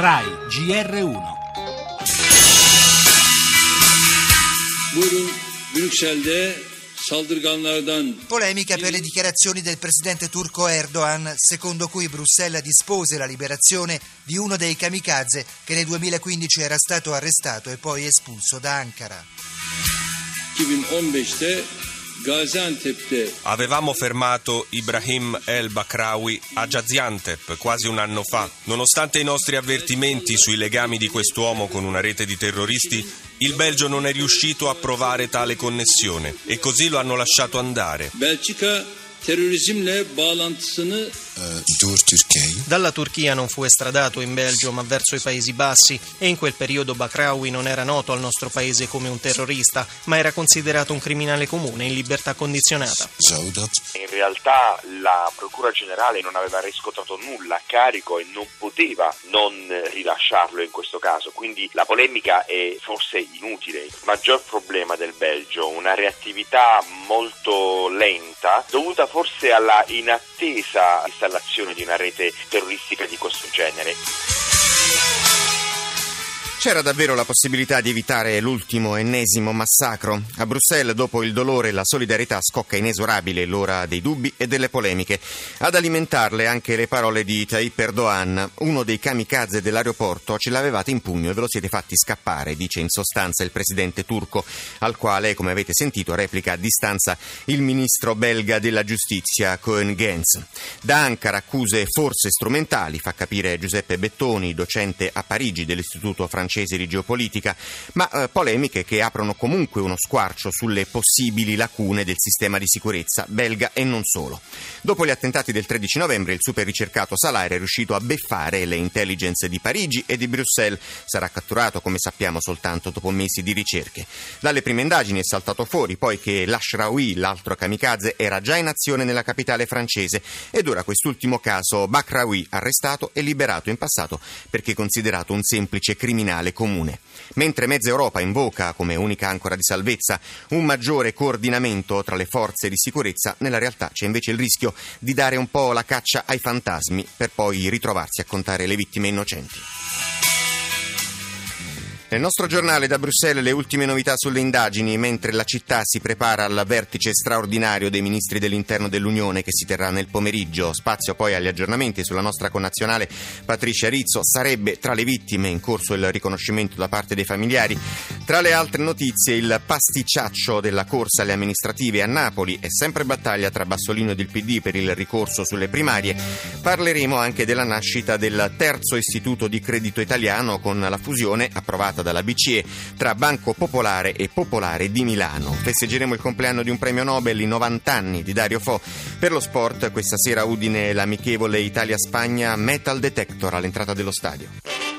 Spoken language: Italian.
RAI GR1 Buyurun Brüksel'de Polemica per le dichiarazioni del presidente turco Erdogan, secondo cui Bruxelles dispose la liberazione di uno dei kamikaze che nel 2015 era stato arrestato e poi espulso da Ankara. 2015'te Gaziantep'te Avevamo fermato Ibrahim El Bakrawi a Gaziantep quasi un anno fa. Nonostante i nostri avvertimenti sui legami di quest'uomo con una rete di terroristi, il Belgio non è riuscito a provare tale connessione e così lo hanno lasciato andare. Belçika terörizmle bağlantısını. Dalla Turchia non fu estradato in Belgio ma verso i Paesi Bassi e in quel periodo Bakrawi non era noto al nostro paese come un terrorista, ma era considerato un criminale comune in libertà condizionata. In realtà la Procura Generale non aveva riscontrato nulla a carico e non poteva non rilasciarlo in questo caso, quindi la polemica è forse inutile. Il maggior problema del Belgio, una reattività molto lenta, dovuta forse alla inattesa installazione di una rete terroristica di questo genere. C'era davvero la possibilità di evitare l'ultimo ennesimo massacro. A Bruxelles, dopo il dolore la solidarietà, scocca inesorabile l'ora dei dubbi e delle polemiche. Ad alimentarle anche le parole di Tayyip Erdogan. Uno dei kamikaze dell'aeroporto ce l'avevate in pugno e ve lo siete fatti scappare, dice in sostanza il presidente turco, al quale, come avete sentito, replica a distanza il ministro belga della giustizia, Cohen Gens. Da Ankara accuse forse strumentali, fa capire Giuseppe Bettoni, docente a Parigi dell'Istituto francese di geopolitica, ma eh, polemiche che aprono comunque uno squarcio sulle possibili lacune del sistema di sicurezza belga e non solo. Dopo gli attentati del 13 novembre, il super ricercato Salah è riuscito a beffare le intelligence di Parigi e di Bruxelles. Sarà catturato, come sappiamo, soltanto dopo mesi di ricerche. Dalle prime indagini è saltato fuori poi che l'Ashraoui, l'altro kamikaze, era già in azione nella capitale francese ed ora quest'ultimo caso Bakraoui, arrestato e liberato in passato perché considerato un semplice criminale comune. Mentre mezza Europa invoca come unica ancora di salvezza un maggiore coordinamento tra le forze di sicurezza, nella realtà c'è invece il rischio di dare un po' la caccia ai fantasmi per poi ritrovarsi a contare le vittime innocenti. Nel nostro giornale da Bruxelles le ultime novità sulle indagini, mentre la città si prepara al vertice straordinario dei ministri dell'interno dell'Unione che si terrà nel pomeriggio. Spazio poi agli aggiornamenti sulla nostra connazionale Patricia Rizzo. Sarebbe tra le vittime in corso il riconoscimento da parte dei familiari. Tra le altre notizie il pasticciaccio della corsa alle amministrative a Napoli e sempre battaglia tra Bassolino ed il PD per il ricorso sulle primarie. Parleremo anche della nascita del terzo istituto di credito italiano con la fusione approvata dalla BCE tra Banco Popolare e Popolare di Milano. Festeggeremo il compleanno di un premio Nobel, i 90 anni di Dario Fo. Per lo sport, questa sera Udine l'amichevole Italia-Spagna Metal Detector all'entrata dello stadio.